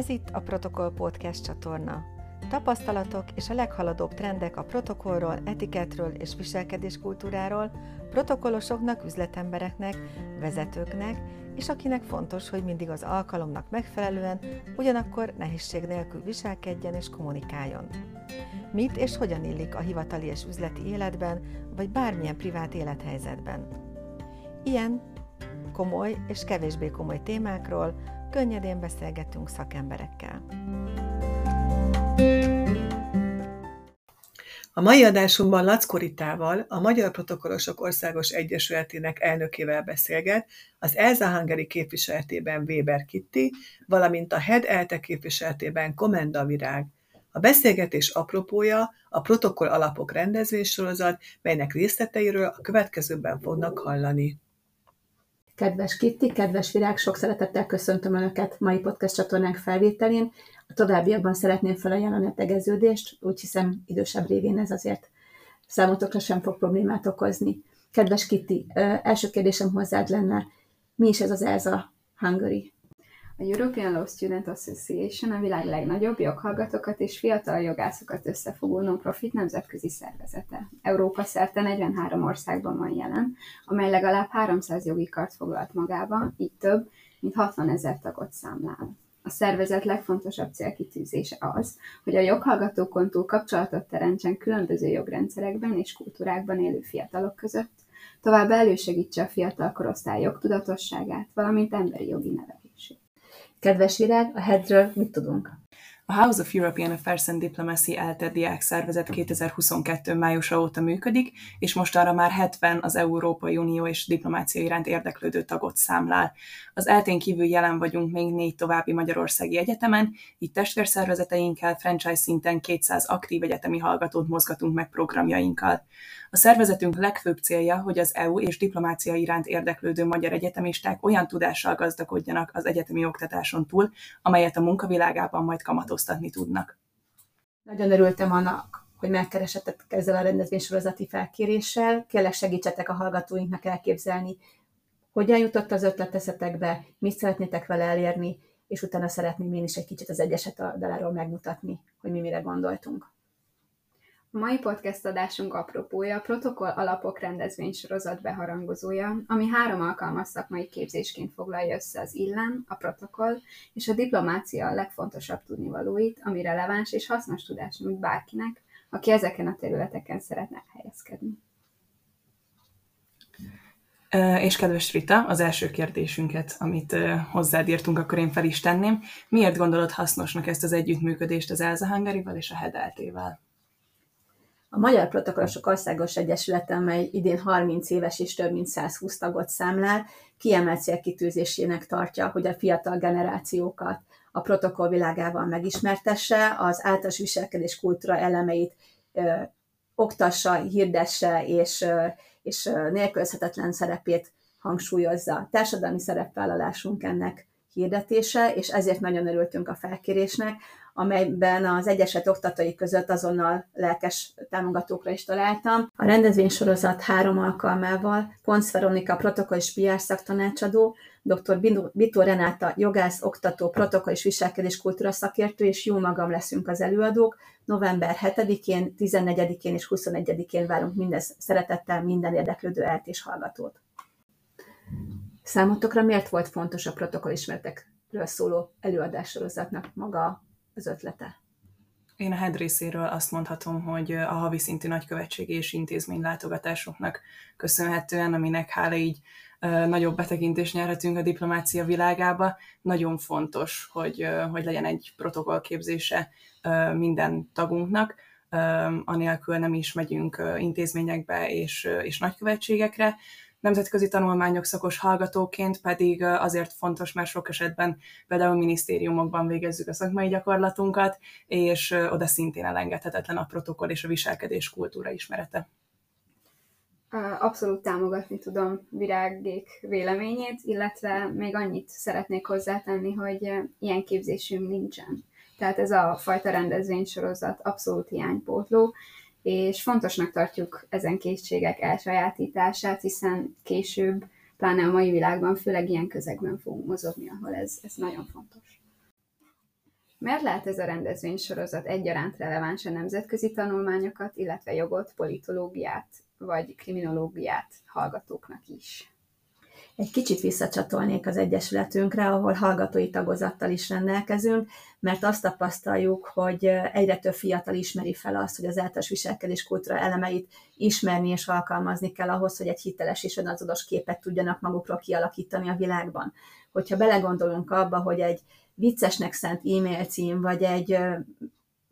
Ez itt a Protokoll Podcast csatorna. Tapasztalatok és a leghaladóbb trendek a protokollról, etiketről és viselkedéskultúráról, protokollosoknak, üzletembereknek, vezetőknek, és akinek fontos, hogy mindig az alkalomnak megfelelően, ugyanakkor nehézség nélkül viselkedjen és kommunikáljon. Mit és hogyan illik a hivatali és üzleti életben, vagy bármilyen privát élethelyzetben. Ilyen komoly és kevésbé komoly témákról könnyedén beszélgetünk szakemberekkel. A mai adásunkban Lackoritával, a Magyar Protokollosok Országos Egyesületének elnökével beszélget, az Elza Hungary képviseletében Weber Kitti, valamint a Head ELTE képviseletében Komenda Virág. A beszélgetés apropója a protokoll alapok rendezvénysorozat, melynek részleteiről a következőben fognak hallani. Kedves Kitti, kedves Virág, sok szeretettel köszöntöm Önöket mai podcast csatornánk felvételén. A továbbiakban szeretném felajánlani a tegeződést, úgy hiszem idősebb révén ez azért számotokra sem fog problémát okozni. Kedves Kitti, első kérdésem hozzád lenne, mi is ez az ELSA Hungary? A European Law Student Association a világ legnagyobb joghallgatókat és fiatal jogászokat összefogó non-profit nemzetközi szervezete. Európa szerte 43 országban van jelen, amely legalább 300 jogi kart foglalt magába, így több, mint 60 ezer tagot számlál. A szervezet legfontosabb célkitűzése az, hogy a joghallgatókon túl kapcsolatot teremtsen különböző jogrendszerekben és kultúrákban élő fiatalok között, továbbá elősegítse a fiatal korosztály jogtudatosságát, valamint emberi jogi nevelését. Kedves Virág, a headről mit tudunk? A House of European Affairs and Diplomacy ELTE diák szervezet 2022. májusa óta működik, és most arra már 70 az Európai Unió és diplomácia iránt érdeklődő tagot számlál. Az eltén kívül jelen vagyunk még négy további magyarországi egyetemen, így testvérszervezeteinkkel franchise szinten 200 aktív egyetemi hallgatót mozgatunk meg programjainkkal. A szervezetünk legfőbb célja, hogy az EU és diplomácia iránt érdeklődő magyar egyetemisták olyan tudással gazdagodjanak az egyetemi oktatáson túl, amelyet a munkavilágában majd kamatoztatni tudnak. Nagyon örültem annak, hogy megkeresettek ezzel a rendezvénysorozati felkéréssel. Kérlek segítsetek a hallgatóinknak elképzelni, hogyan jutott az ötlet eszetekbe, mit szeretnétek vele elérni, és utána szeretném én is egy kicsit az egyeset oldaláról megmutatni, hogy mi mire gondoltunk. A mai podcast adásunk apropója a protokoll alapok rendezvénysorozat beharangozója, ami három alkalmas szakmai képzésként foglalja össze az illen, a protokoll és a diplomácia legfontosabb tudnivalóit, ami releváns és hasznos tudás nyújt bárkinek, aki ezeken a területeken szeretne helyezkedni. És kedves Rita, az első kérdésünket, amit hozzád írtunk, akkor én fel is tenném. Miért gondolod hasznosnak ezt az együttműködést az Elza Hungary-val és a Hedeltével? A Magyar Protokollosok Országos Egyesülete, amely idén 30 éves és több mint 120 tagot számlál, kiemelt célkitűzésének tartja, hogy a fiatal generációkat a protokoll világával megismertesse, az általános viselkedés kultúra elemeit ö, oktassa, hirdesse, és, ö, és nélkülözhetetlen szerepét hangsúlyozza. Társadalmi szerepvállalásunk ennek hirdetése, és ezért nagyon örültünk a felkérésnek, amelyben az egyeset oktatói között azonnal lelkes támogatókra is találtam. A rendezvénysorozat három alkalmával Ponc Veronika protokoll és PR szaktanácsadó, dr. Bitó Renáta jogász, oktató, protokoll és viselkedés kultúra szakértő, és jó magam leszünk az előadók. November 7-én, 14-én és 21-én várunk minden szeretettel minden érdeklődő eltés hallgatót. Számotokra miért volt fontos a protokollismeretekről szóló előadássorozatnak maga az ötlete? Én a head részéről azt mondhatom, hogy a havi szintű nagykövetségi és intézménylátogatásoknak köszönhetően, aminek hála így nagyobb betekintést nyerhetünk a diplomácia világába. Nagyon fontos, hogy, hogy legyen egy protokollképzése minden tagunknak, anélkül nem is megyünk intézményekbe és, és nagykövetségekre, nemzetközi tanulmányok szakos hallgatóként pedig azért fontos, mert sok esetben például minisztériumokban végezzük a szakmai gyakorlatunkat, és oda szintén elengedhetetlen a protokoll és a viselkedés kultúra ismerete. Abszolút támogatni tudom Virágék véleményét, illetve még annyit szeretnék hozzátenni, hogy ilyen képzésünk nincsen. Tehát ez a fajta rendezvénysorozat abszolút hiánypótló, és fontosnak tartjuk ezen készségek elsajátítását, hiszen később, pláne a mai világban, főleg ilyen közegben fogunk mozogni, ahol ez, ez nagyon fontos. Miért lehet ez a rendezvénysorozat egyaránt releváns a nemzetközi tanulmányokat, illetve jogot, politológiát vagy kriminológiát hallgatóknak is? Egy kicsit visszacsatolnék az Egyesületünkre, ahol hallgatói tagozattal is rendelkezünk, mert azt tapasztaljuk, hogy egyre több fiatal ismeri fel azt, hogy az általános viselkedés kultúra elemeit ismerni és alkalmazni kell ahhoz, hogy egy hiteles és önazonos képet tudjanak magukról kialakítani a világban. Hogyha belegondolunk abba, hogy egy viccesnek szánt e-mail cím, vagy egy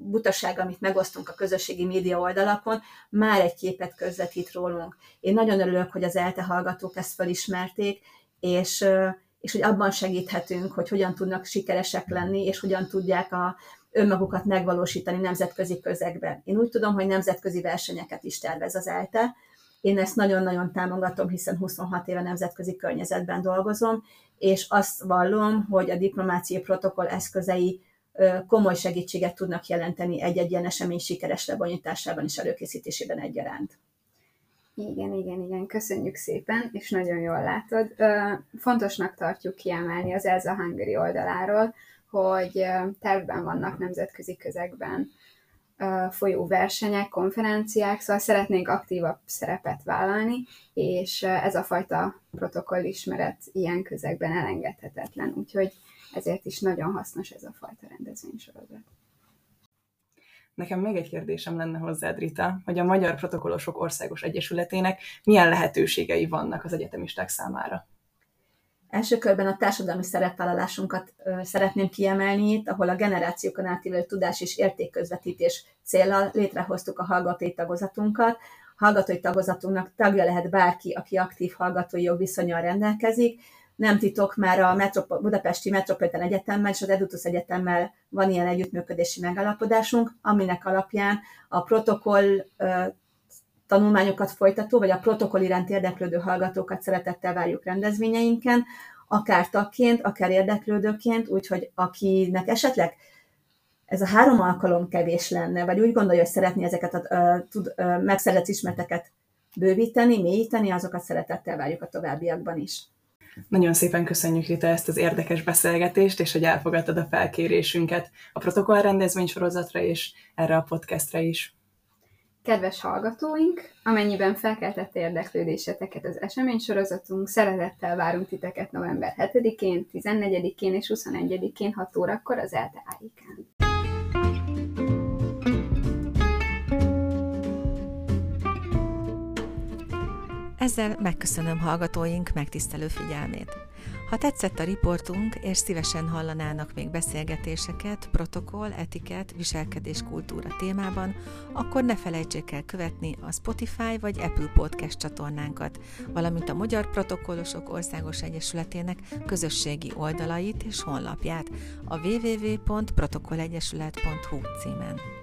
butaság, amit megosztunk a közösségi média oldalakon, már egy képet közvetít rólunk. Én nagyon örülök, hogy az ELTE hallgatók ezt felismerték, és, és hogy abban segíthetünk, hogy hogyan tudnak sikeresek lenni, és hogyan tudják a, önmagukat megvalósítani nemzetközi közegben. Én úgy tudom, hogy nemzetközi versenyeket is tervez az ELTE. Én ezt nagyon-nagyon támogatom, hiszen 26 éve nemzetközi környezetben dolgozom, és azt vallom, hogy a diplomáciai protokoll eszközei komoly segítséget tudnak jelenteni egy-egy ilyen esemény sikeres lebonyításában és előkészítésében egyaránt. Igen, igen, igen, köszönjük szépen, és nagyon jól látod. Fontosnak tartjuk kiemelni az Elza Hungary oldaláról, hogy tervben vannak nemzetközi közegben folyó versenyek, konferenciák, szóval szeretnénk aktívabb szerepet vállalni, és ez a fajta protokoll ismeret ilyen közegben elengedhetetlen, úgyhogy ezért is nagyon hasznos ez a fajta rendezvénysorozat. Nekem még egy kérdésem lenne hozzád, Rita, hogy a Magyar Protokollosok Országos Egyesületének milyen lehetőségei vannak az egyetemisták számára? Első körben a társadalmi szerepvállalásunkat szeretném kiemelni itt, ahol a generációkon átívelő tudás és értékközvetítés célral létrehoztuk a hallgatói tagozatunkat. A hallgatói tagozatunknak tagja lehet bárki, aki aktív hallgatói jogviszonyal rendelkezik, nem titok, már a Metropol, Budapesti Metropolitan Egyetemmel és az Edutus Egyetemmel van ilyen együttműködési megállapodásunk, aminek alapján a protokoll tanulmányokat folytató, vagy a protokoll iránt érdeklődő hallgatókat szeretettel várjuk rendezvényeinken, akár tagként, akár érdeklődőként, úgyhogy akinek esetleg ez a három alkalom kevés lenne, vagy úgy gondolja, hogy szeretné ezeket a, a, a megszerzett ismerteket bővíteni, mélyíteni, azokat szeretettel várjuk a továbbiakban is. Nagyon szépen köszönjük, Rita, ezt az érdekes beszélgetést, és hogy elfogadtad a felkérésünket a protokoll rendezvény sorozatra és erre a podcastre is. Kedves hallgatóink, amennyiben felkeltett érdeklődéseteket az eseménysorozatunk, szeretettel várunk titeket november 7-én, 14-én és 21-én 6 órakor az ELTE Ezzel megköszönöm hallgatóink megtisztelő figyelmét. Ha tetszett a riportunk, és szívesen hallanának még beszélgetéseket, protokoll, etiket, viselkedés kultúra témában, akkor ne felejtsék el követni a Spotify vagy Apple Podcast csatornánkat, valamint a Magyar Protokollosok Országos Egyesületének közösségi oldalait és honlapját a www.protokollegyesület.hu címen.